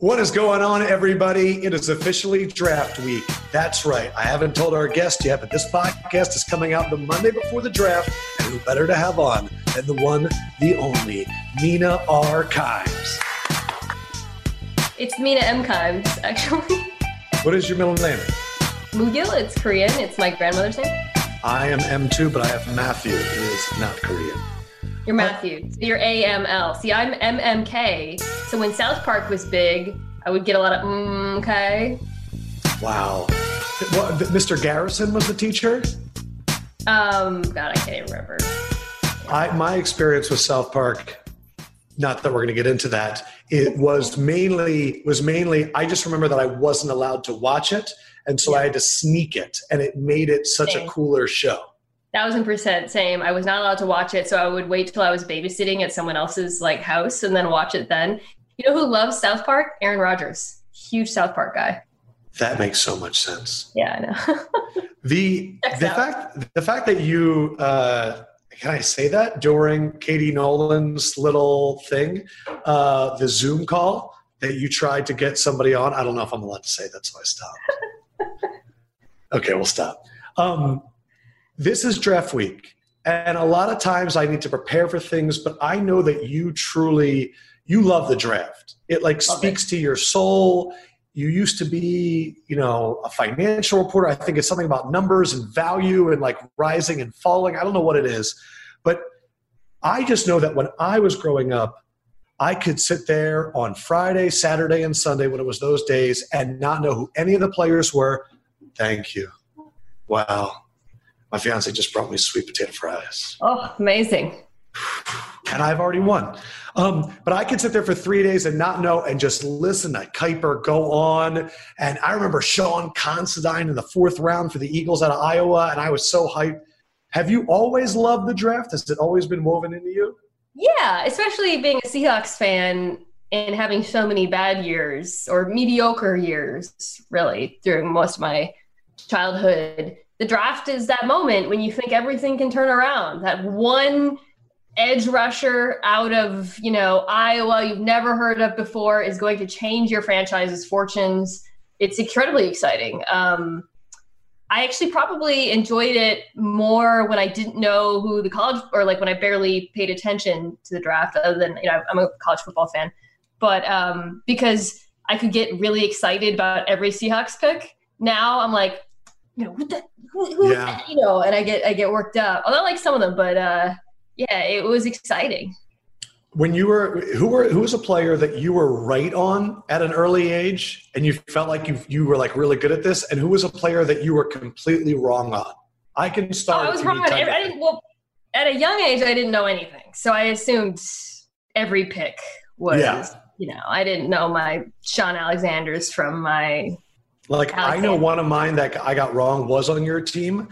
What is going on, everybody? It is officially draft week. That's right. I haven't told our guest yet, but this podcast is coming out the Monday before the draft. And who better to have on than the one, the only, Mina R. Kimes. It's Mina M. Kimes, actually. What is your middle name? Mugil, it's Korean. It's my grandmother's name. I am M2, but I have Matthew. It is not Korean. You're Matthew. So you're AML. See, I'm MMK. So when South Park was big, I would get a lot of mm, okay. Wow. What, Mr. Garrison was the teacher? Um, God, I can't even remember. I, my experience with South Park, not that we're going to get into that, it was mainly was mainly. I just remember that I wasn't allowed to watch it, and so Yeah. I had to sneak it, and it made it such Same. a cooler show. Thousand percent same. I was not allowed to watch it, so I would wait till I was babysitting at someone else's like house and then watch it then. You know who loves South Park? Aaron Rodgers. Huge South Park guy. That makes so much sense. Yeah, I know. The Checks the out. fact the fact that you uh, can I say that during Katie Nolan's little thing, uh, the Zoom call that you tried to get somebody on. I don't know if I'm allowed to say that, so I stopped. okay, we'll stop. Um, this is draft week, and a lot of times I need to prepare for things, but I know that you truly you love the draft. It like speaks to your soul. You used to be you know a financial reporter. I think it's something about numbers and value and like rising and falling. I don't know what it is but i just know that when i was growing up i could sit there on friday saturday and sunday when it was those days and not know who any of the players were. Thank you. Wow my fiance just brought me sweet potato fries oh, amazing. and I've already won. Um, but I could sit there for three days and not know and just listen to Kiper go on. And I remember Sean Considine in the fourth round for the Eagles out of Iowa, and I was so hyped. Have you always loved the draft? Has it always been woven into you? Yeah, especially being a Seahawks fan and having so many bad years or mediocre years, really, during most of my childhood. The draft is that moment when you think everything can turn around. That one edge rusher out of, you know, Iowa you've never heard of before is going to change your franchise's fortunes. It's incredibly exciting. Um, I actually probably enjoyed it more when I didn't know who the college or like when I barely paid attention to the draft other than you know I'm a college football fan but um because I could get really excited about every Seahawks pick now I'm like you know what the who, who Yeah. you know and I get I get worked up although I like some of them but uh yeah it was exciting When you were who were who was a player that you were right on at an early age and you felt like you you were like really good at this, and who was a player that you were completely wrong on? I can Oh, start. I was if you need wrong. I, I didn't. Well, at a young age, I didn't know anything, so I assumed every pick was. Yeah. You know, I didn't know my Shaun Alexander's from my. Like I know one of mine that I got wrong was on your team.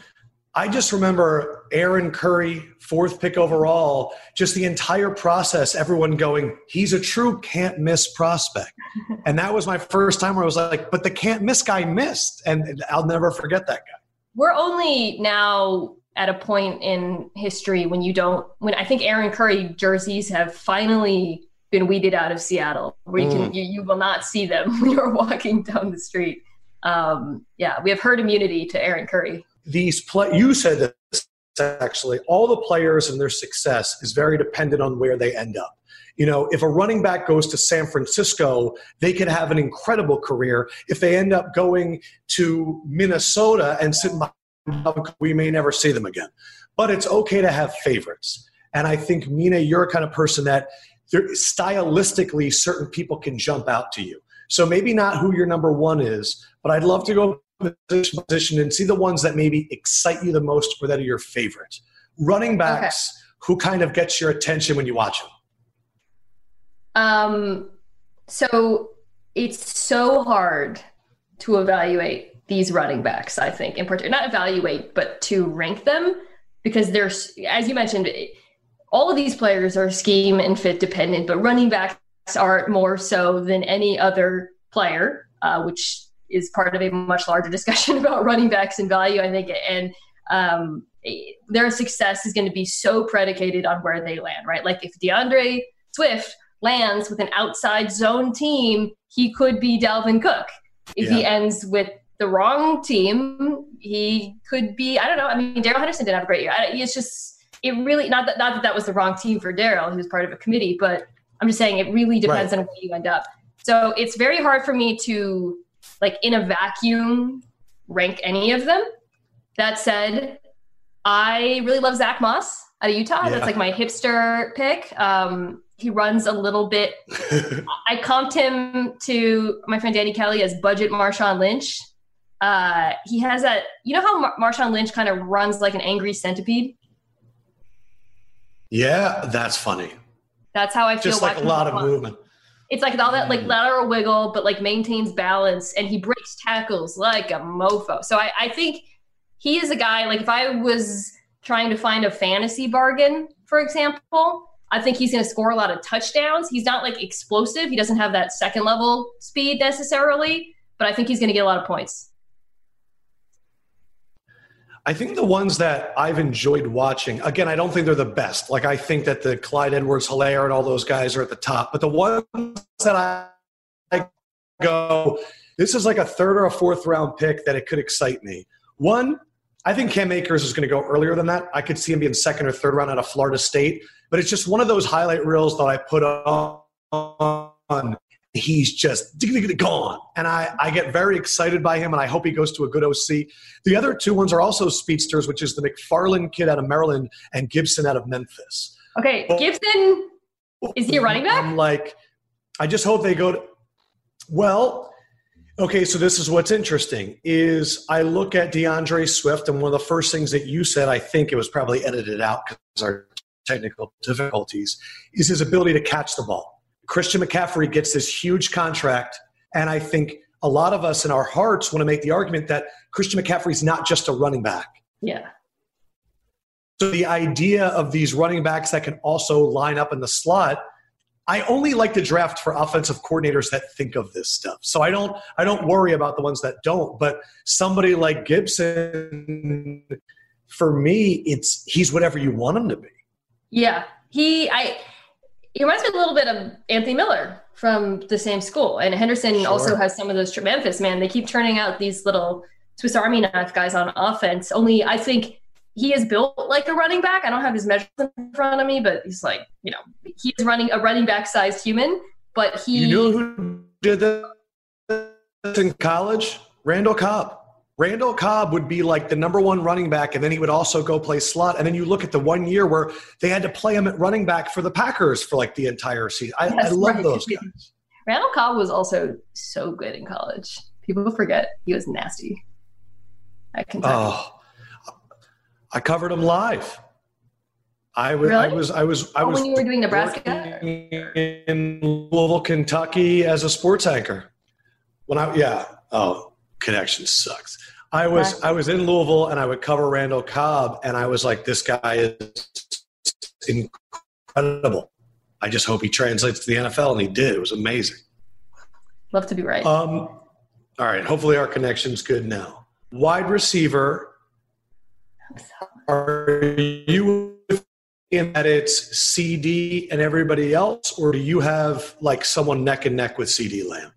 I just remember Aaron Curry, fourth pick overall, just the entire process, everyone going, he's a true can't miss prospect. and that was my first time where I was like, but the can't miss guy missed. And I'll never forget that guy. We're only now at a point in history when you don't. When I think Aaron Curry jerseys have finally been weeded out of Seattle, where you can Mm. you, you will not see them when you're walking down the street. Um, yeah, we have herd immunity to Aaron Curry. These you said this actually, all the players and their success is very dependent on where they end up. You know, if a running back goes to San Francisco, they could have an incredible career. If they end up going to Minnesota and sit behind, we may never see them again. But it's okay to have favorites. And I think, Mina, you're a kind of person that stylistically, certain people can jump out to you. So maybe not who your number one is, but I'd love to go position, position and see the ones that maybe excite you the most or that are your favorite. Running backs who kind of gets your attention when you watch them. Um, so it's so hard to evaluate these running backs, I think, in particular, not evaluate, but to rank them because there's, as you mentioned, all of these players are scheme and fit dependent, but running backs are more so than any other player, uh, which is part of a much larger discussion about running backs and value, I think. And um, their success is going to be so predicated on where they land, right? Like if D'Andre Swift lands with an outside zone team, he could be Dalvin Cook. If yeah. he ends with the wrong team, he could be. I don't know. I mean, Darrell Henderson didn't have a great year. it's just it really not that not that that was the wrong team for Darrell, He was part of a committee, but I'm just saying it really depends right. on where you end up. So it's very hard for me to like in a vacuum rank any of them. That said, I really love Zack Moss out of Utah. Yeah. That's like my hipster pick. Um, he runs a little bit. I comped him to my friend Danny Kelly as budget Marshawn Lynch. Uh, he has that. You know how Mar- Marshawn Lynch kind of runs like an angry centipede. Yeah, that's funny. That's how I feel. Just like a lot of movement. It's like all that like mm. lateral wiggle, but like maintains balance, and he breaks tackles like a mofo. So I, I think he is a guy. Like if I was trying to find a fantasy bargain, for example, I think he's going to score a lot of touchdowns. He's not like explosive. He doesn't have that second level speed necessarily, but I think he's going to get a lot of points. I think the ones that I've enjoyed watching, again, I don't think they're the best. Like, I think that the Clyde Edwards Helaire and all those guys are at the top. But the ones that I go, this is like a third or a fourth round pick that it could excite me. One, I think Cam Akers is going to go earlier than that. I could see him being second or third round out of Florida State. But it's just one of those highlight reels that I put on he's just gone. And I, I get very excited by him, and I hope he goes to a good OC. The other two ones are also speedsters, which is the McFarland kid out of Maryland and Gibson out of Memphis. Okay, oh. Gibson, is he a running back? I'm like, I just hope they go to, well, okay, so this is what's interesting is I look at D'Andre Swift, and one of the first things that you said, I think it was probably edited out because our technical difficulties, is his ability to catch the ball Christian McCaffrey gets this huge contract, and I think a lot of us in our hearts want to make the argument that Christian McCaffrey's not just a running back. Yeah. So the idea of these running backs that can also line up in the slot, I only like to draft for offensive coordinators that think of this stuff. So I don't I don't worry about the ones that don't, but somebody like Gibson for me it's he's whatever you want him to be. Yeah. He I he reminds me a little bit of Anthony Miller from the same school. And Henderson sure. also has some of those. Memphis, man, they keep turning out these little Swiss Army knife guys on offense. Only I think he is built like a running back. I don't have his measures in front of me, but he's like, you know, he's running a running back sized human. But he. You know who did that in college? Randall Cobb. Randall Cobb would be like the number one running back, and then he would also go play slot. And then you look at the one year where they had to play him at running back for the Packers for like the entire season. I, yes, I love right. those guys. Randall Cobb was also so good in college. People forget he was nasty at Kentucky. Oh, I covered him live. I was, really? I was, I was, I oh, was. when you were doing Nebraska in Louisville, Kentucky, as a sports anchor. When I, yeah, oh, connection sucks. I was I was in Louisville and I would cover Randall Cobb and I was like, this guy is incredible. I just hope he translates to the NFL and he did. It was amazing. Love to be right. Um, all right. Hopefully our connection's good now. Wide receiver. Are you in that it's CeeDee and everybody else, or do you have like someone neck and neck with CeeDee Lamb?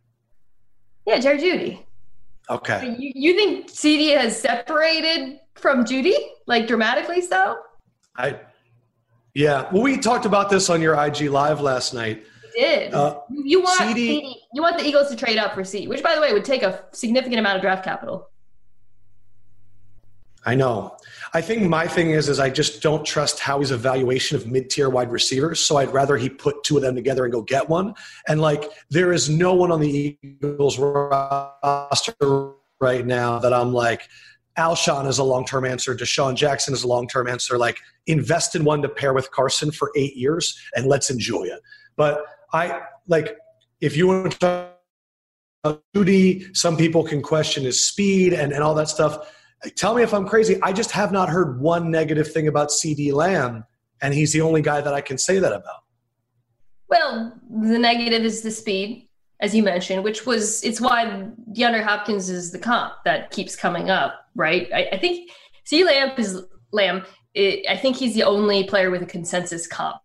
Yeah, Jerry Jeudy. Okay. You, you think CeeDee has separated from Jeudy, like dramatically so? I, yeah. Well, we talked about this on your IG live last night. We did. Uh, you want CeeDee, CeeDee, you want the Eagles to trade up for CeeDee, which, by the way, would take a significant amount of draft capital. I know. I think my thing is is I just don't trust Howie's evaluation of mid-tier wide receivers. So I'd rather he put two of them together and go get one. And like there is no one on the Eagles roster right now that I'm like, Alshon is a long-term answer. DeSean Jackson is a long-term answer. Like invest in one to pair with Carson for eight years and let's enjoy it. But I like if you want to Jeudy, some people can question his speed and, and all that stuff Tell me if I'm crazy. I just have not heard one negative thing about CeeDee Lamb, and he's the only guy that I can say that about. Well, the negative is the speed, as you mentioned, which was it's why DeAndre Hopkins is the comp that keeps coming up, right? I, I think CeeDee Lamb is Lamb. It, I think he's the only player with a consensus comp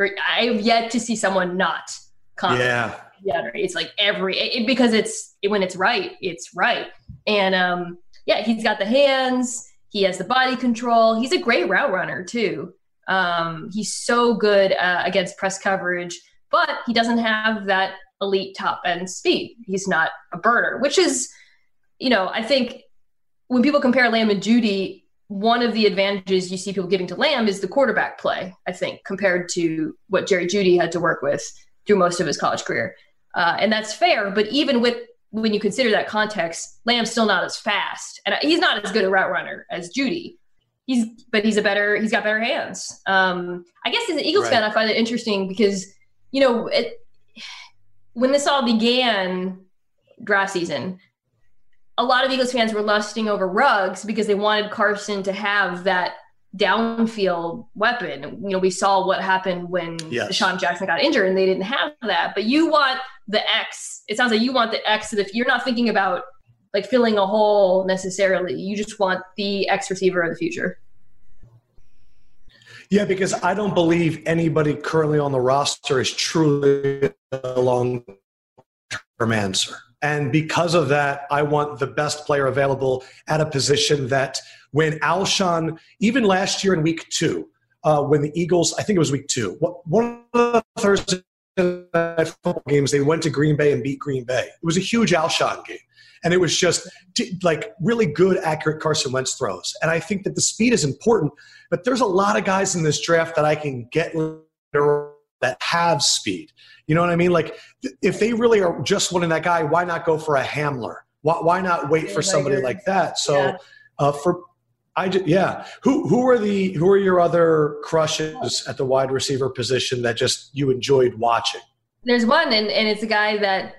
I have yet to see someone not comp. Yeah. Yeah, it's like every it, because it's when it's right, it's right. And um, yeah, he's got the hands. He has the body control. He's a great route runner too. Um, he's so good uh, against press coverage, but he doesn't have that elite top end speed. He's not a burner, which is, you know, I think when people compare Lamb and Jeudy, one of the advantages you see people giving to Lamb is the quarterback play, I think, compared to what Jerry Jeudy had to work with through most of his college career. Uh, and that's fair. But even with when you consider that context, Lamb's still not as fast, and he's not as good a route runner as Jeudy. He's, but he's a better. He's got better hands. Um, I guess as an Eagles right. fan, I find it interesting because you know it, when this all began draft season, a lot of Eagles fans were lusting over Ruggs because they wanted Carson to have that downfield weapon. You know, we saw what happened when yes. Jackson got injured and they didn't have that. But you want the X. It sounds like you want the X if you're not thinking about like filling a hole necessarily. You just want the X receiver of the future. Yeah, because I don't believe anybody currently on the roster is truly a long term answer. And because of that, I want the best player available at a position that when Alshon, even last year in week two, uh, when the Eagles, I think it was week two, one of the Thursday football games, they went to Green Bay and beat Green Bay. It was a huge Alshon game. And it was just like really good, accurate Carson Wentz throws. And I think that the speed is important, but there's a lot of guys in this draft that I can get that have speed. You know what I mean? Like, if they really are just wanting that guy, why not go for a Hamler? Why, why not wait for somebody like that? So, uh, for I just, yeah. Who who are the who are your other crushes at the wide receiver position that just you enjoyed watching? There's one, and, and it's a guy that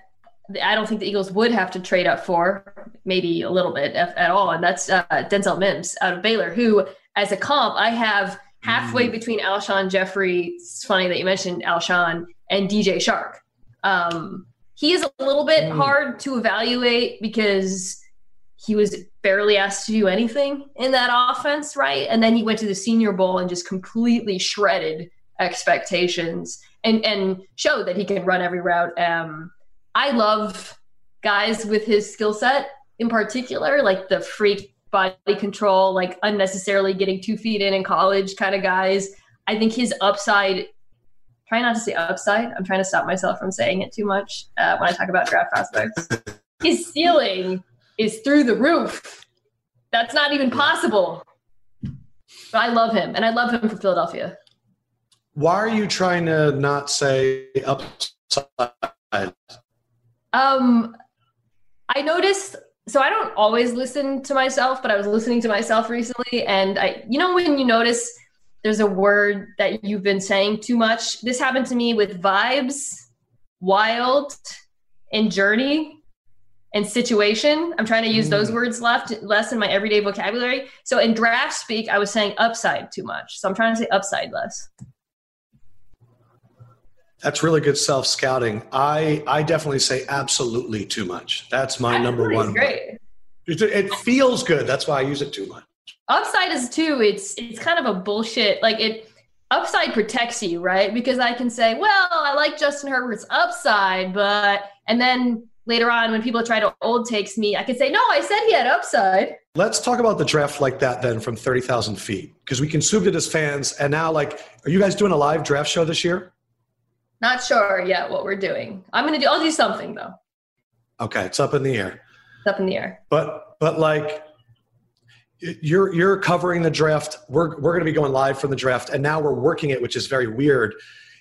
I don't think the Eagles would have to trade up for, maybe a little bit at all, and that's uh, Denzel Mims out of Baylor, who, as a comp, I have halfway mm. between Alshon Jeffery. It's funny that you mentioned Alshon and DJ Chark. Um, he is a little bit mm. hard to evaluate because he was barely asked to do anything in that offense, right? And then he went to the Senior Bowl and just completely shredded expectations and and showed that he can run every route. Um, I love guys with his skill set in particular, like the freak body control, like unnecessarily getting two feet in in college kind of guys. I think his upside try not to say upside. I'm trying to stop myself from saying it too much uh, when I talk about draft prospects. His ceiling is through the roof. That's not even possible. But I love him, and I love him for Philadelphia. Why are you trying to not say upside? Um, I noticed. So I don't always listen to myself, but I was listening to myself recently, and I, you know, when you notice there's a word that you've been saying too much. This happened to me with vibes, wild, and journey and situation. I'm trying to use mm. those words left less in my everyday vocabulary. So in draft speak, I was saying upside too much. So I'm trying to say upside less. That's really good self scouting. I I definitely say absolutely too much. That's my number one. Great. It, it feels good. That's why I use it too much upside is too it's it's kind of a bullshit like it upside protects you right because i can say well i like justin herbert's upside but and then later on when people try to old takes me i can say no i said he had upside. Let's talk about the draft like that then from 30000 feet because we consumed it as fans and now like are you guys doing a live draft show this year? Not sure yet what we're doing. I'm gonna do i'll do something though. Okay it's up in the air. It's up in the air. But but like you're you're covering the draft. We're we're going to be going live from the draft, and now we're working it, which is very weird.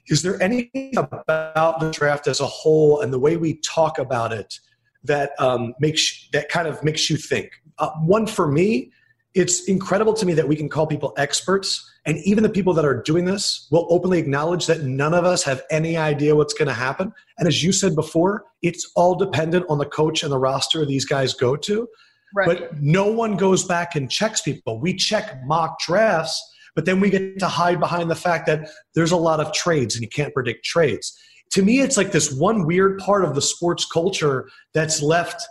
Is there anything about the draft as a whole and the way we talk about it that um, makes that kind of makes you think? Uh, one for me, it's incredible to me that we can call people experts, and even the people that are doing this will openly acknowledge that none of us have any idea what's going to happen. And as you said before, it's all dependent on the coach and the roster these guys go to. Right. But no one goes back and checks people. We check mock drafts, but then we get to hide behind the fact that there's a lot of trades and you can't predict trades. To me, it's like this one weird part of the sports culture that's left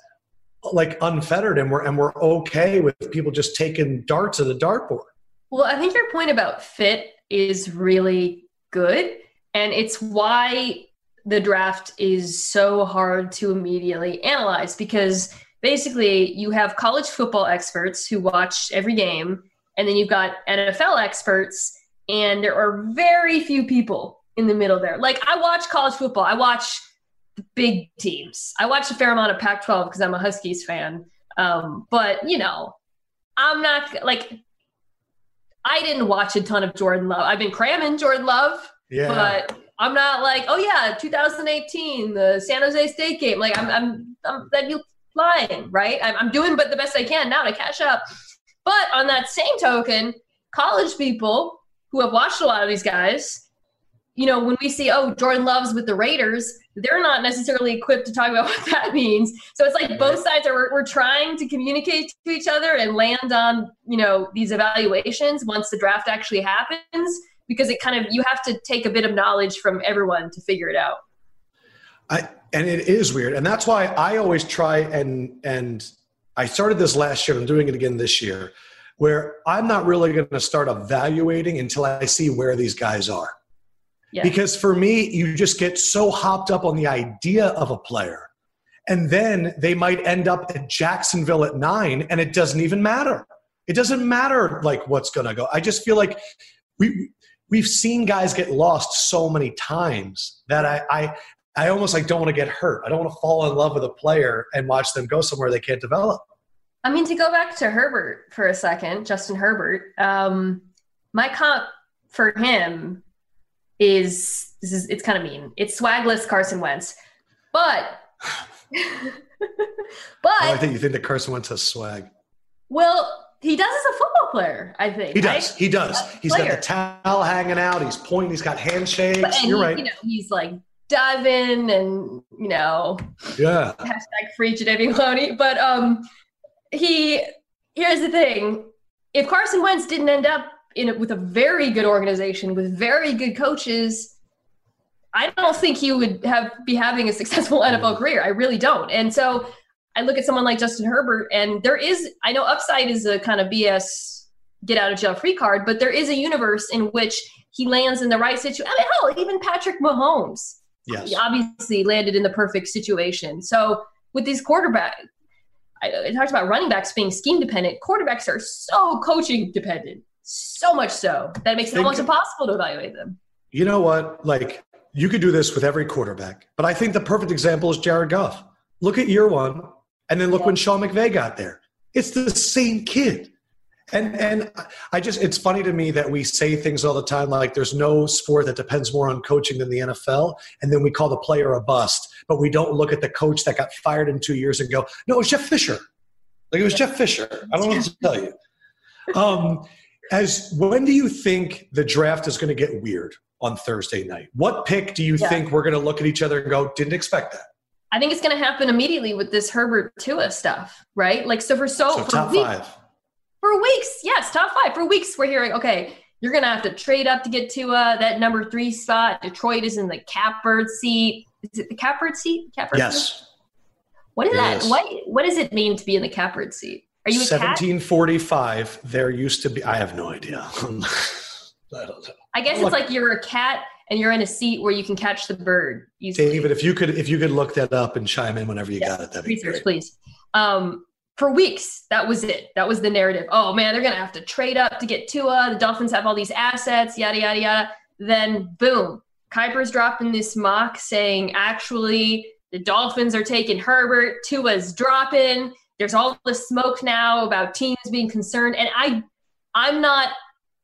like unfettered and we're and we're okay with people just taking darts at a dartboard. Well, I think your point about fit is really good And it's why the draft is so hard to immediately analyze because basically you have college football experts who watch every game, and then you've got NFL experts, and there are very few people in the middle there. Like I watch college football, I watch the big teams. I watch a fair amount of Pac 12 because I'm a Huskies fan. Um, but, you know, I'm not like, I didn't watch a ton of Jordan Love. I've been cramming Jordan Love, yeah. but I'm not like, oh yeah, 2018, the San Jose State game. Like I'm, I'm, I'm that you lying, right? I'm, I'm doing but the best I can now to catch up. But on that same token, college people who have watched a lot of these guys, you know, when we see, oh, Jordan Love's with the Raiders, they're not necessarily equipped to talk about what that means. So it's like both sides are we're, trying to communicate to each other and land on, you know, these evaluations once the draft actually happens because it kind of you have to take a bit of knowledge from everyone to figure it out. I and it is weird, and that's why I always try and and I started this last year. I'm doing it again this year, where I'm not really going to start evaluating until I see where these guys are. Yeah. Because for me, you just get so hopped up on the idea of a player. And then they might end up at Jacksonville at nine, and it doesn't even matter. It doesn't matter like what's going to go. I just feel like we we've seen guys get lost so many times that I, I I almost like don't want to get hurt. I don't want to fall in love with a player and watch them go somewhere they can't develop. I mean, to go back to Herbert for a second, Justin Herbert, um, my comp for him is this is it's kind of mean. It's swagless Carson Wentz, but but oh, I think you think that Carson Wentz has swag. Well, he does as a football player, I think. He does. Right? He does. He's player. got the towel hanging out. He's pointing. He's got handshakes. But, You're he, right. You know, he's like diving and you know, yeah. Hashtag free Jadeveon Clowney. But um, he here's the thing: if Carson Wentz didn't end up in a, with a very good organization with very good coaches, I don't think he would have be having a successful NFL career. I really don't. And so I look at someone like Justin Herbert, and there is, I know upside is a kind of BS get out of jail free card, but there is a universe in which he lands in the right situation. I mean, hell, even Patrick Mahomes, yes. he obviously landed in the perfect situation. So with these quarterbacks, I, I talked about running backs being scheme dependent. Quarterbacks are so coaching dependent, so much so that it makes it Think, almost impossible to evaluate them. You know what? Like you could do this with every quarterback, but I think the perfect example is Jared Goff. Look at year one and then look yeah. when Sean McVay got there. It's the same kid. And and I just it's funny to me that we say things all the time like there's no sport that depends more on coaching than the NFL, and then we call the player a bust, but we don't look at the coach that got fired in two years and go, no, it was Jeff Fisher. Like it was Jeff Fisher. I don't know what to tell you. Um, as when do you think the draft is going to get weird on Thursday night? What pick do you yeah. think we're going to look at each other and go, didn't expect that? I think it's going to happen immediately with this Herbert Tua stuff, right? Like, so for so, so for top weeks, five. For weeks, yes, top five. For weeks, we're hearing, okay, you're going to have to trade up to get Tua that number three spot. Detroit is in the catbird seat. Is it the catbird seat? Catbird yes. Seat? What is it that? Is. What What does it mean to be in the catbird seat? Are you 1745? Cat? There used to be. I have no idea. I don't know. I guess it's like you're a cat and you're in a seat where you can catch the bird easily. David, if you could, if you could look that up and chime in whenever you got it, that'd research, great. please. Um, for weeks, that was it. That was the narrative. Oh man, they're gonna have to trade up to get Tua. The Dolphins have all these assets, yada yada yada. Then boom, Kiper's dropping this mock saying actually the Dolphins are taking Herbert. Tua's dropping. There's all the smoke now about teams being concerned, and I, I'm not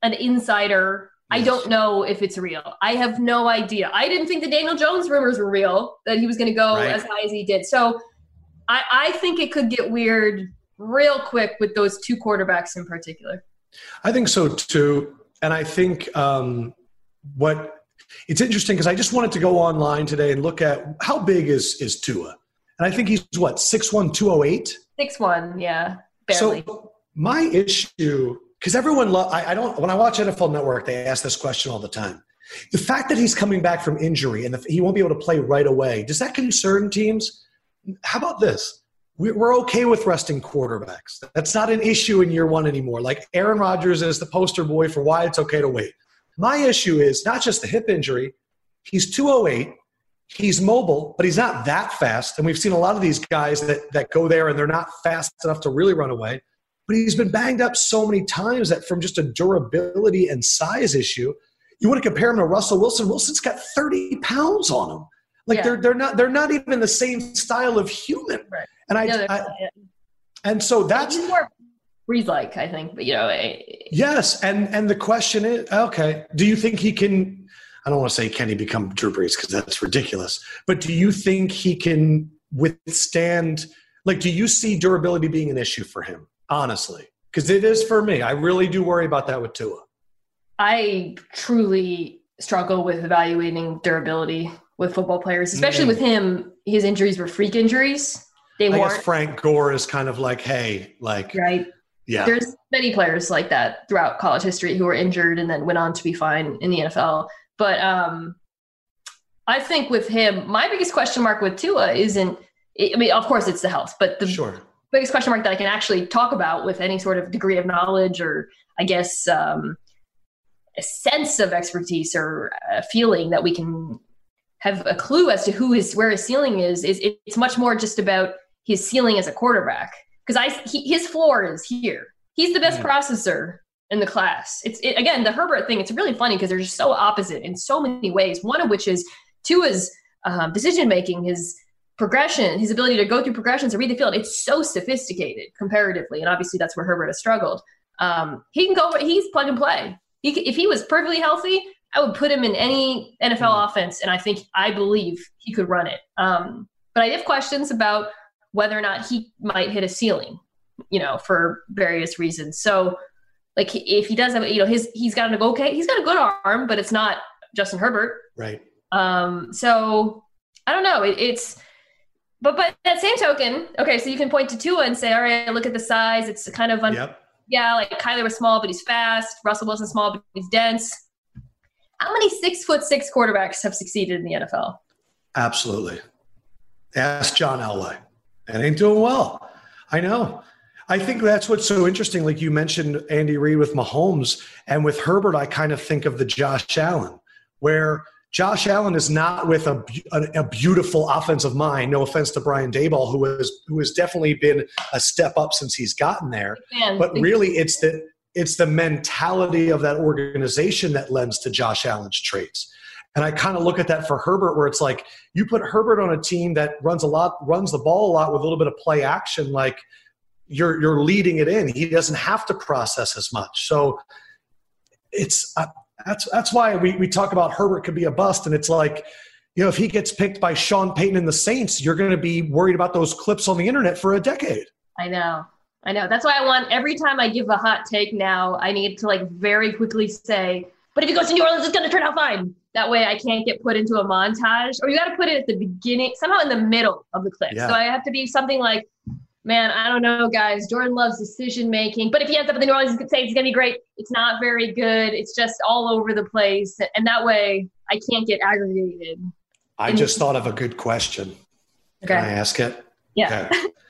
an insider I don't know if it's real. I have no idea. I didn't think the Daniel Jones rumors were real, that he was going to go right. as high as he did. So I, I think it could get weird real quick with those two quarterbacks in particular. I think so too. And I think um, what it's interesting because I just wanted to go online today and look at how big is is Tua. And I think he's what, 6'1, 208? 6'1, yeah. Barely. So my issue because everyone lo- I, I don't when I watch NFL Network, they ask this question all the time. The fact that he's coming back from injury and he won't be able to play right away, does that concern teams? How about this? We're okay with resting quarterbacks. That's not an issue in year one anymore. Like Aaron Rodgers is the poster boy for why it's okay to wait. My issue is not just the hip injury, he's 208. He's mobile, but he's not that fast. And we've seen a lot of these guys that, that go there and they're not fast enough to really run away. But he's been banged up so many times that from just a durability and size issue, you want to compare him to Russell Wilson. Wilson's got 30 pounds on him. Like yeah. they're they're not they're not even the same style of human. Right. And I, no, I and so that's more Brees like, I think. But you know, yes. And and the question is, okay, do you think he can? I don't want to say can he become Drew Brees because that's ridiculous. But do you think he can withstand? Like, do you see durability being an issue for him? Honestly, because it is for me. I really do worry about that with Tua. I truly struggle with evaluating durability with football players, especially mm. with him. His injuries were freak injuries. They I weren't. Frank Gore is kind of like, hey, like, right. Yeah. There's many players like that throughout college history who were injured and then went on to be fine in the NFL. But um, I think with him, my biggest question mark with Tua isn't. I mean, of course, it's the health, but the sure. biggest question mark that I can actually talk about with any sort of degree of knowledge or, I guess, um, a sense of expertise or a feeling that we can have a clue as to who his where his ceiling is is it's much more just about his ceiling as a quarterback because I he, his floor is here. He's the best mm. processor in the class. It's it, again the Herbert thing. It's really funny because they're just so opposite in so many ways. One of which is Tua's um, decision making, his progression, his ability to go through progressions and read the field. It's so sophisticated comparatively, and obviously that's where Herbert has struggled. Um, he can go. He's plug and play. He, if he was perfectly healthy, I would put him in any NFL mm. offense, and I think I believe he could run it. Um, but I have questions about whether or not he might hit a ceiling, you know, for various reasons. So, like, if he does have, you know, his he's got an okay, he's got a good arm, but it's not Justin Herbert, right? Um, so I don't know. It, it's but but that same token, okay, so you can point to Tua and say, all right, look at the size. It's kind of un- yep. yeah, like Kyler was small, but he's fast. Russell wasn't small, but he's dense. How many six foot six quarterbacks have succeeded in the NFL? Absolutely. Ask John Elway and ain't doing well. I know. I think that's what's so interesting. Like you mentioned Andy Reid with Mahomes and with Herbert, I kind of think of the Josh Allen, where Josh Allen is not with a, a, a beautiful offensive mind. No offense to Brian Daboll, who has who has definitely been a step up since he's gotten there. Man, but really, it's the it's the mentality of that organization that lends to Josh Allen's traits. And I kind of look at that for Herbert, where it's like you put Herbert on a team that runs a lot, runs the ball a lot with a little bit of play action, like you're you're leading it in. He doesn't have to process as much. So it's uh, that's that's why we we talk about Herbert could be a bust, and it's like you know if he gets picked by Sean Payton and the Saints, you're going to be worried about those clips on the internet for a decade. I know. I know. That's why I want every time I give a hot take now, I need to like very quickly say, but if he goes to New Orleans, it's going to turn out fine. That way I can't get put into a montage, or you got to put it at the beginning, somehow in the middle of the clip. Yeah. So I have to be something like, man, I don't know, guys. Jordan loves decision making, but if he ends up in the New Orleans, you could say it's going to be great. It's not very good. It's just all over the place, and that way I can't get aggregated. I just thought of a good question. Okay. Can I ask it? Yeah. Okay.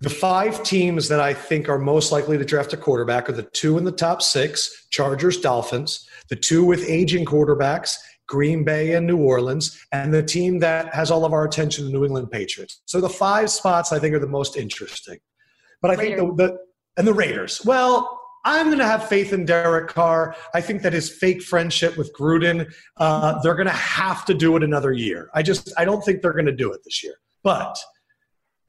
the five teams that I think are most likely to draft a quarterback are the two in the top six Chargers, Dolphins, the two with aging quarterbacks, Green Bay and New Orleans, and the team that has all of our attention, the New England Patriots. So the five spots I think are the most interesting. But I Raiders. think the, the and the Raiders. Well, I'm going to have faith in Derek Carr. I think that his fake friendship with Gruden, uh, they're going to have to do it another year. I just I don't think they're going to do it this year. But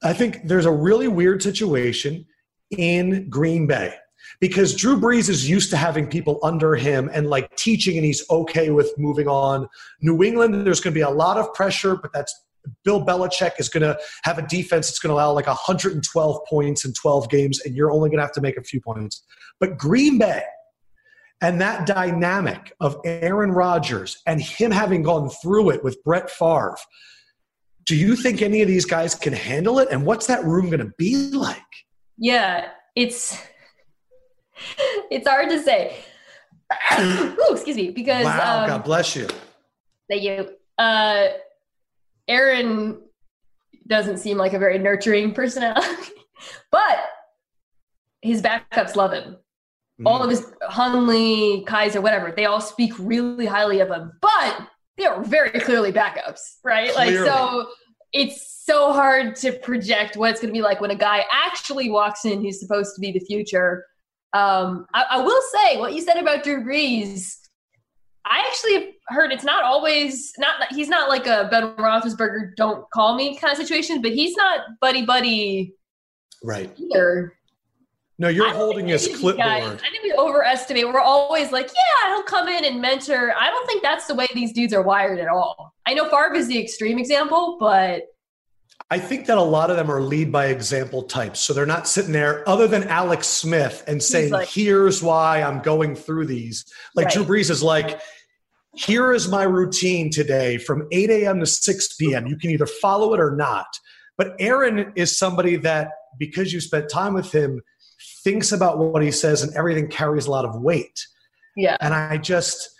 I think there's a really weird situation in Green Bay because Drew Brees is used to having people under him and like teaching, and he's okay with moving on. New England, there's going to be a lot of pressure, but that's Bill Belichick is going to have a defense that's going to allow like 112 points in 12 games, and you're only going to have to make a few points. But Green Bay and that dynamic of Aaron Rodgers and him having gone through it with Brett Favre. Do you think any of these guys can handle it? And what's that room going to be like? Yeah, it's it's hard to say. Ooh, excuse me, because wow, um, God bless you. Thank you. Uh, Aaron doesn't seem like a very nurturing personality, but his backups love him. Mm. All of his Hundley, Kizer, whatever, they all speak really highly of him. But they are very clearly backups, right? Clearly. Like so it's so hard to project what it's going to be like when a guy actually walks in who's supposed to be the future. Um, I, I will say what you said about Drew Brees. I actually heard it's not always not he's not like a Ben Roethlisberger don't call me kind of situation, but he's not buddy buddy right either. No, you're holding his clipboard. Guys, I think we overestimate. We're always like, yeah, he'll come in and mentor. I don't think that's the way these dudes are wired at all. I know Favre is the extreme example, but I think that a lot of them are lead by example types. So they're not sitting there, other than Alex Smith, and saying, like, "Here's why I'm going through these." Like right. Drew Brees is like, "Here is my routine today from 8 a.m. to 6 p.m. You can either follow it or not." But Aaron is somebody that, because you spent time with him thinks about what he says and everything carries a lot of weight. Yeah. And I just,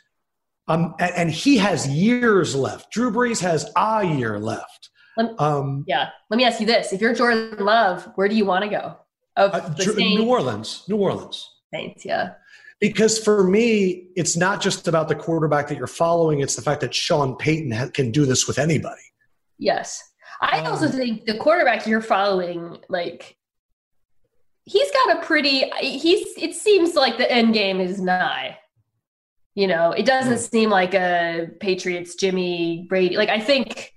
um, and, and he has years left. Drew Brees has a year left. Um, yeah. Let me ask you this: If you're Jordan Love, where do you want to go? Of uh, New Orleans. New Orleans. Saints. Yeah. Because for me, it's not just about the quarterback that you're following; it's the fact that Sean Payton ha- can do this with anybody. Yes, I um, also think the quarterback you're following, like he's got a pretty he's it seems like the end game is nigh you know it doesn't mm. seem like a patriots jimmy brady like i think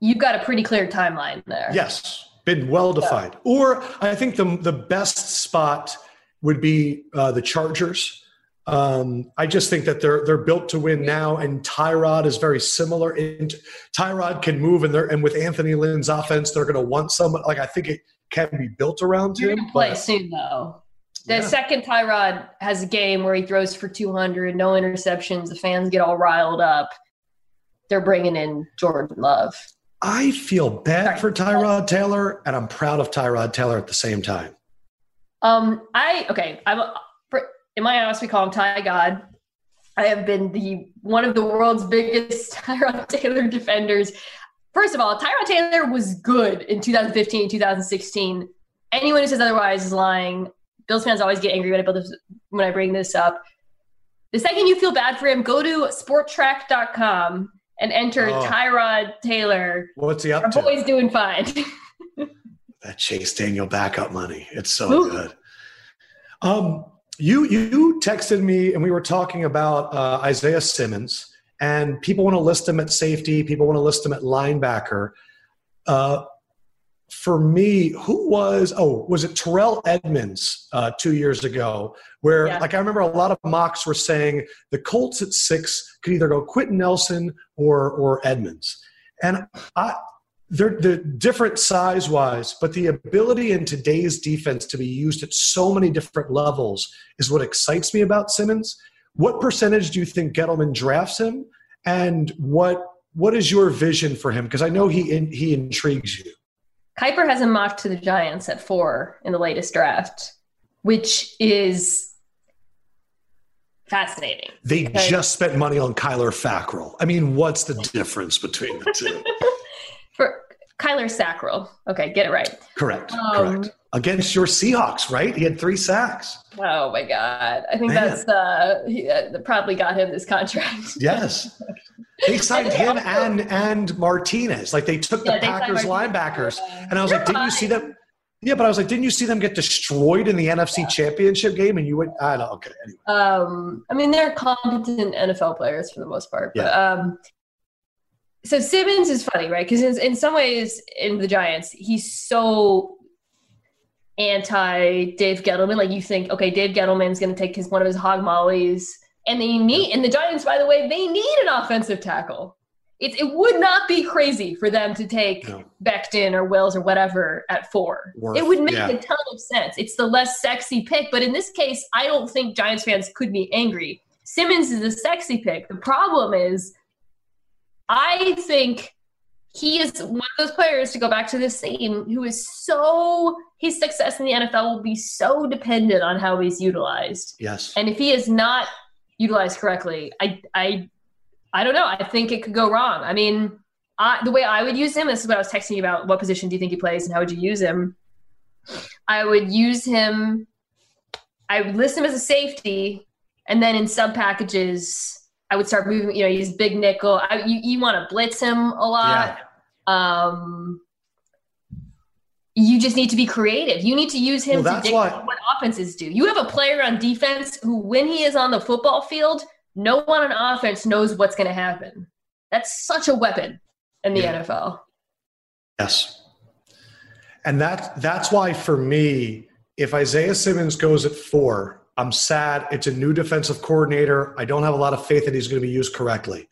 you've got a pretty clear timeline there yes been well defined yeah. or i think the the best spot would be uh, the chargers um, I just think that they're they're built to win now, and Tyrod is very similar. And Tyrod can move, and they're and with Anthony Lynn's offense, they're going to want someone like I think it can be built around You're him. Play but, soon though. The yeah. second Tyrod has a game where he throws for 200, no interceptions. The fans get all riled up. They're bringing in Jordan Love. I feel bad for Tyrod Taylor, and I'm proud of Tyrod Taylor at the same time. Um, I okay. I'm in my house we call him Ty God. I have been the one of the world's biggest Tyrod Taylor defenders. First of all, Tyrod Taylor was good in 2015, 2016. Anyone who says otherwise is lying. Bills fans always get angry when I, build this, when I bring this up. The second you feel bad for him, go to spotrac.com and enter oh. Tyrod Taylor. What's he up Our to? boy's doing fine. that Chase Daniel backup money. It's so Ooh. good. Um, you you texted me and we were talking about uh, Isaiah Simmons and people want to list him at safety. People want to list him at linebacker. Uh, for me, who was oh was it Terrell Edmunds uh, two years ago? Where yeah. like I remember a lot of mocks were saying the Colts at six could either go Quenton Nelson or or Edmonds. and I they're, they're different size wise, but the ability in today's defense to be used at so many different levels is what excites me about Simmons. What percentage do you think Gettleman drafts him, and what what is your vision for him? Because I know he in, he intrigues you. Kiper has him mocked to the Giants at four in the latest draft, which is fascinating. They because- just spent money on Kyler Fackrell. I mean, what's the difference between the two? for Kyler Sackrell. Okay, get it right. Correct. Um, correct. Against your Seahawks, right? He had three sacks. Oh my God! I think Man. that's uh, he, uh, probably got him this contract. yes, they signed him and and Martinez. Like they took yeah, the Packers linebackers, and I was You're like, didn't you see them? Yeah, but I was like, didn't you see them get destroyed in the NFC yeah. Championship game? And you went, I don't. Okay, anyway. Um, I mean, they're competent NFL players for the most part. But, yeah. um, so Simmons is funny, right? Because in, in some ways, in the Giants, he's so anti Dave Gettleman. Like you think, okay, Dave Gettleman's going to take his one of his hog mollies, and they need. And the Giants, by the way, they need an offensive tackle. It, it would not be crazy for them to take no. Becton or Wills or whatever at four. Worth, it would make yeah. a ton of sense. It's the less sexy pick, but in this case, I don't think Giants fans could be angry. Simmons is a sexy pick. The problem is I think he is one of those players to go back to this scene who is so his success in the NFL will be so dependent on how he's utilized. Yes. And if he is not utilized correctly, I I I don't know. I think it could go wrong. I mean, I, the way I would use him, this is what I was texting you about. What position do you think he plays, and how would you use him? I would use him. I would list him as a safety, and then in sub packages, I would start moving. You know, he's big nickel. I, you you want to blitz him a lot. Yeah. Um, you just need to be creative. You need to use him well, to dictate why- what offenses do. You have a player on defense who, when he is on the football field, no one on offense knows what's going to happen. That's such a weapon in the yeah. NFL. Yes. And that that's why for me, if Isaiah Simmons goes at four, I'm sad. It's a new defensive coordinator. I don't have a lot of faith that he's going to be used correctly.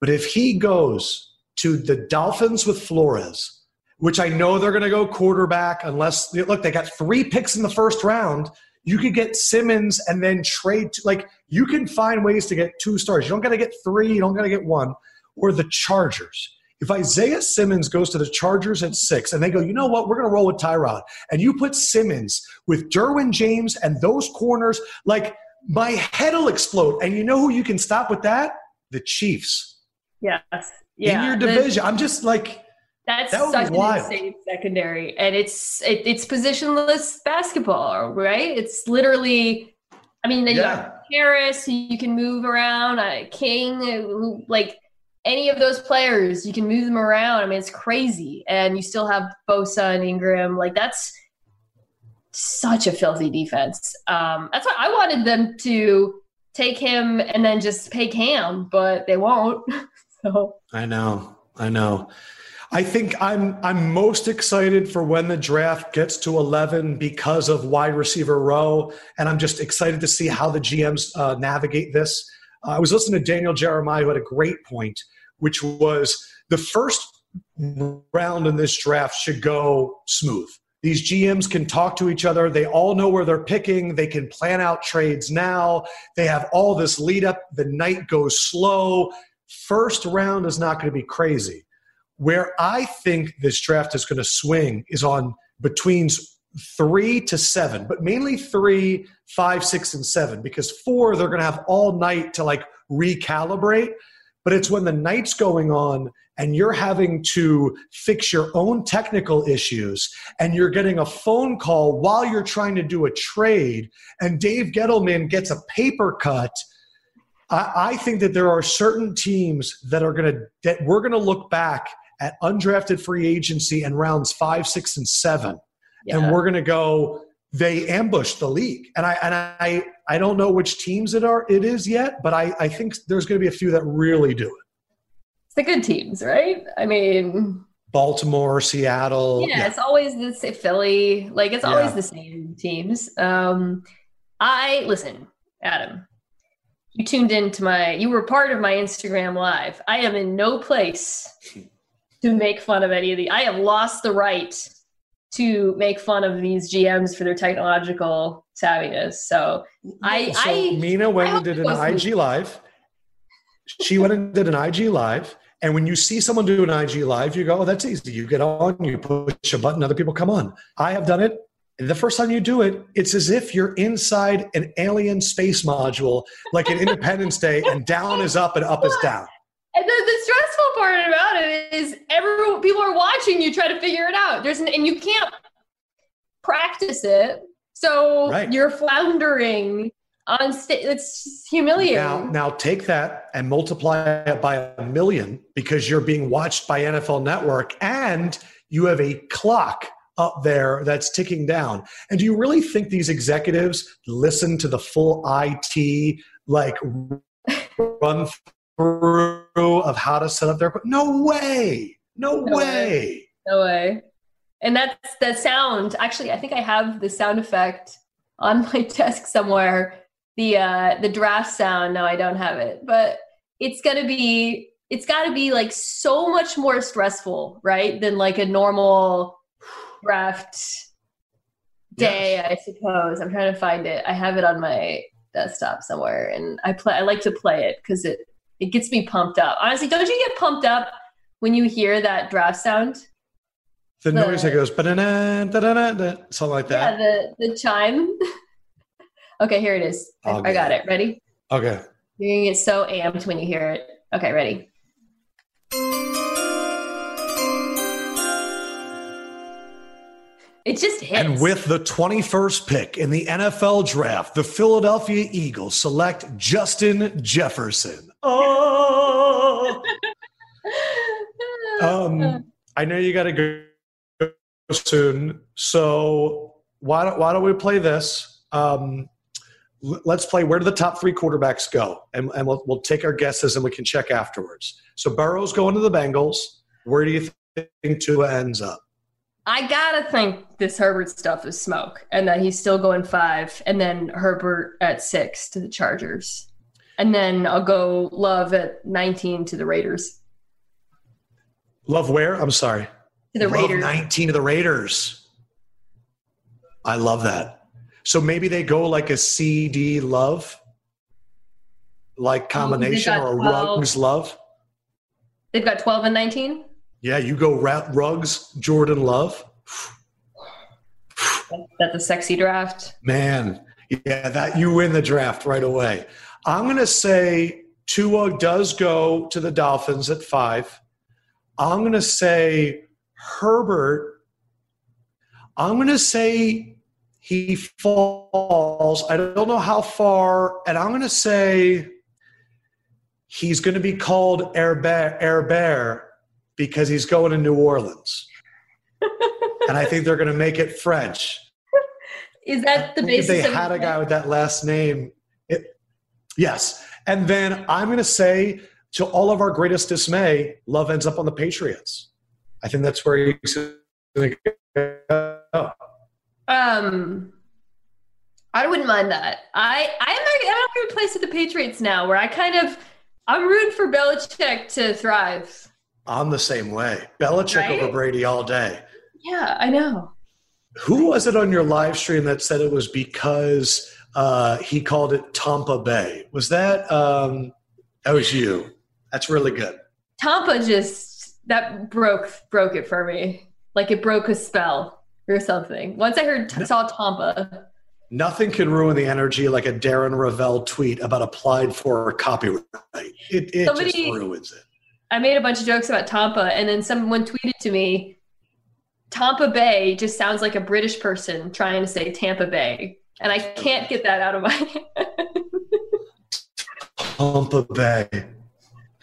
But if he goes to the Dolphins with Flores, which I know they're going to go quarterback unless look, they got three picks in the first round. You could get Simmons and then trade. Like you can find ways to get two stars. You don't got to get three. You don't got to get one. Or the Chargers. If Isaiah Simmons goes to the Chargers at six and they go, you know what, we're going to roll with Tyrod, and you put Simmons with Derwin James and those corners, like my head will explode. And you know who you can stop with that? The Chiefs. Yes. Yeah. In your division. The, I'm just like, that's that such an insane secondary, and it's it, it's positionless basketball, right? It's literally, I mean, you yeah. got Harris, you can move around, uh, King, who like any of those players, you can move them around. I mean, it's crazy, and you still have Bosa and Ingram. Like that's such a filthy defense. Um, that's why I wanted them to take him and then just pay Cam, but they won't. so I know, I know. I think I'm I'm most excited for when the draft gets to 11 because of wide receiver row, and I'm just excited to see how the GMs uh, navigate this. Uh, I was listening to Daniel Jeremiah, who had a great point, which was the first round in this draft should go smooth. These GMs can talk to each other. They all know where they're picking. They can plan out trades now. They have all this lead up. The night goes slow. First round is not going to be crazy. Where I think this draft is going to swing is on between three to seven, but mainly three, five, six, and seven, because four, they're going to have all night to like recalibrate. But it's when the night's going on and you're having to fix your own technical issues and you're getting a phone call while you're trying to do a trade and Dave Gettleman gets a paper cut. I, I think that there are certain teams that are going to, that we're going to look back at undrafted free agency and rounds five, six, and seven. Yeah. And we're going to go, they ambushed the league. And I, and I, I don't know which teams it are, it is yet, but I, I think there's going to be a few that really do it. It's the good teams, right? I mean, Baltimore, Seattle. Yeah, yeah. it's always the Philly. Like it's always yeah. the same teams. Um, I listen, Adam. You tuned into my. You were part of my Instagram live. I am in no place to make fun of any of the. I have lost the right to make fun of these GMs for their technological savviness. So I, so I Mina went I and did an IG live. She went and did an IG live. And when you see someone do an IG live, you go, oh, that's easy. You get on, you push a button, other people come on. I have done it. The first time you do it, it's as if you're inside an alien space module, like an Independence Day, and down is up and up is down. And the, the stressful part about it is everyone people are watching you try to figure it out. There's an, and you can't practice it. So right. you're floundering on stage. It's humiliating. Now, now take that and multiply it by a million because you're being watched by NFL Network and you have a clock up there that's ticking down. And do you really think these executives listen to the full IT like run of how to set up their no way no, no way. way. No way. And that's the sound. Actually i think i have the sound effect on my desk somewhere. The uh the draft sound. No i don't have it. But it's gonna be it's got to be like so much more stressful right than like a normal draft day yes. i suppose. I'm trying to find it. I have it on my desktop somewhere and i play i like to play it because it it gets me pumped up. Honestly, don't you get pumped up when you hear that draft sound? The, the noise that goes something like that. Yeah, the the chime. okay, here it is. I, I got it. Ready? Okay. You're gonna get so amped when you hear it. Okay, ready. It just hits. And with the 21st pick in the NFL draft, the Philadelphia Eagles select Justin Jefferson Oh. um, I know you got to go soon, so why don't why don't we play this? Um, let's play. Where do the top three quarterbacks go? And, and we'll we'll take our guesses and we can check afterwards. So Burrow's going to the Bengals. Where do you think Tua ends up? I gotta think this Herbert stuff is smoke, and that he's still going five, and then Herbert at six to the Chargers, and then I'll go Love at nineteen to the Raiders. Love where? I'm sorry. To the Love Raiders. 19 to the Raiders. I love that. So maybe they go like a CeeDee love, like oh, combination or a 12. Ruggs love. They've got twelve and nineteen. Yeah, you go Ruggs Jordan Love. That's a sexy draft. Man, yeah, that you win the draft right away. I'm going to say Tua does go to the Dolphins at five. I'm going to say Herbert. I'm going to say he falls. I don't know how far, and I'm going to say he's going to be called Air Bear, Air Bear because he's going to New Orleans. and I think they're going to make it French. Is that the basis? if they of had a guy with that last name, yes. And then I'm going to say, to all of our greatest dismay, Love ends up on the Patriots. I think that's where he's going to go. Um, I wouldn't mind that. I I'm at, I'm at a place with the Patriots now, where I kind of I'm rooting for Belichick to thrive. I'm the same way. Belichick Right? over Brady all day. Yeah, I know. Who was it on your live stream that said it was because uh, he called it Tampa Bay? Was that um, that was you? That's really good. Tampa just that broke broke it for me. Like it broke a spell or something. Once I heard saw Tampa, Nothing can ruin the energy like a Darren Rovell tweet about applied for copyright. It, it Somebody- just ruins it. I made a bunch of jokes about Tampa, and then someone tweeted to me, "Tampa Bay just sounds like a British person trying to say Tampa Bay," and I can't get that out of my head. Tampa Bay.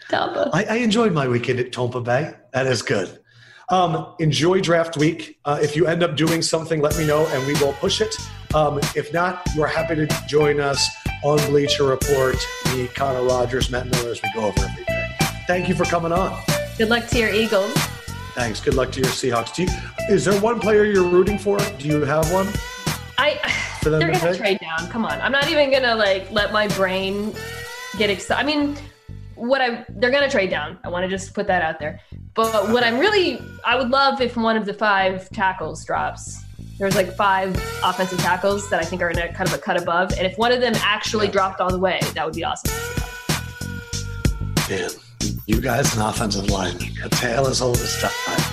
Tampa. I, I enjoyed my weekend at Tampa Bay. That is good. Um, enjoy draft week. Uh, if you end up doing something, let me know and we will push it. Um, if not, you're happy to join us on Bleacher Report, me, Connor Rogers, Matt Miller, as we go over everything. Thank you for coming on. Good luck to your Eagles. Thanks. Good luck to your Seahawks. Do you, is there one player you're rooting for? Do you have one I for them they're to gonna pick? trade down. Come on, I'm not even gonna like let my brain get excited. I mean, what I they're gonna trade down. I want to just put that out there. But what I'm really, I would love if one of the five tackles drops. There's like five offensive tackles that I think are in a kind of a cut above, and if one of them actually Yeah. dropped all the way, that would be awesome. Man, you guys an offensive line. A tale as old as time.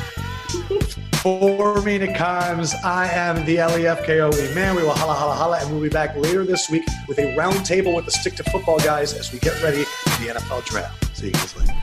For me, Nick Kimes, I am the LEFKOE man. We will holla, holla, holla, and we'll be back later this week with a roundtable with the Stick to Football guys as we get ready for the NFL draft. See you guys later.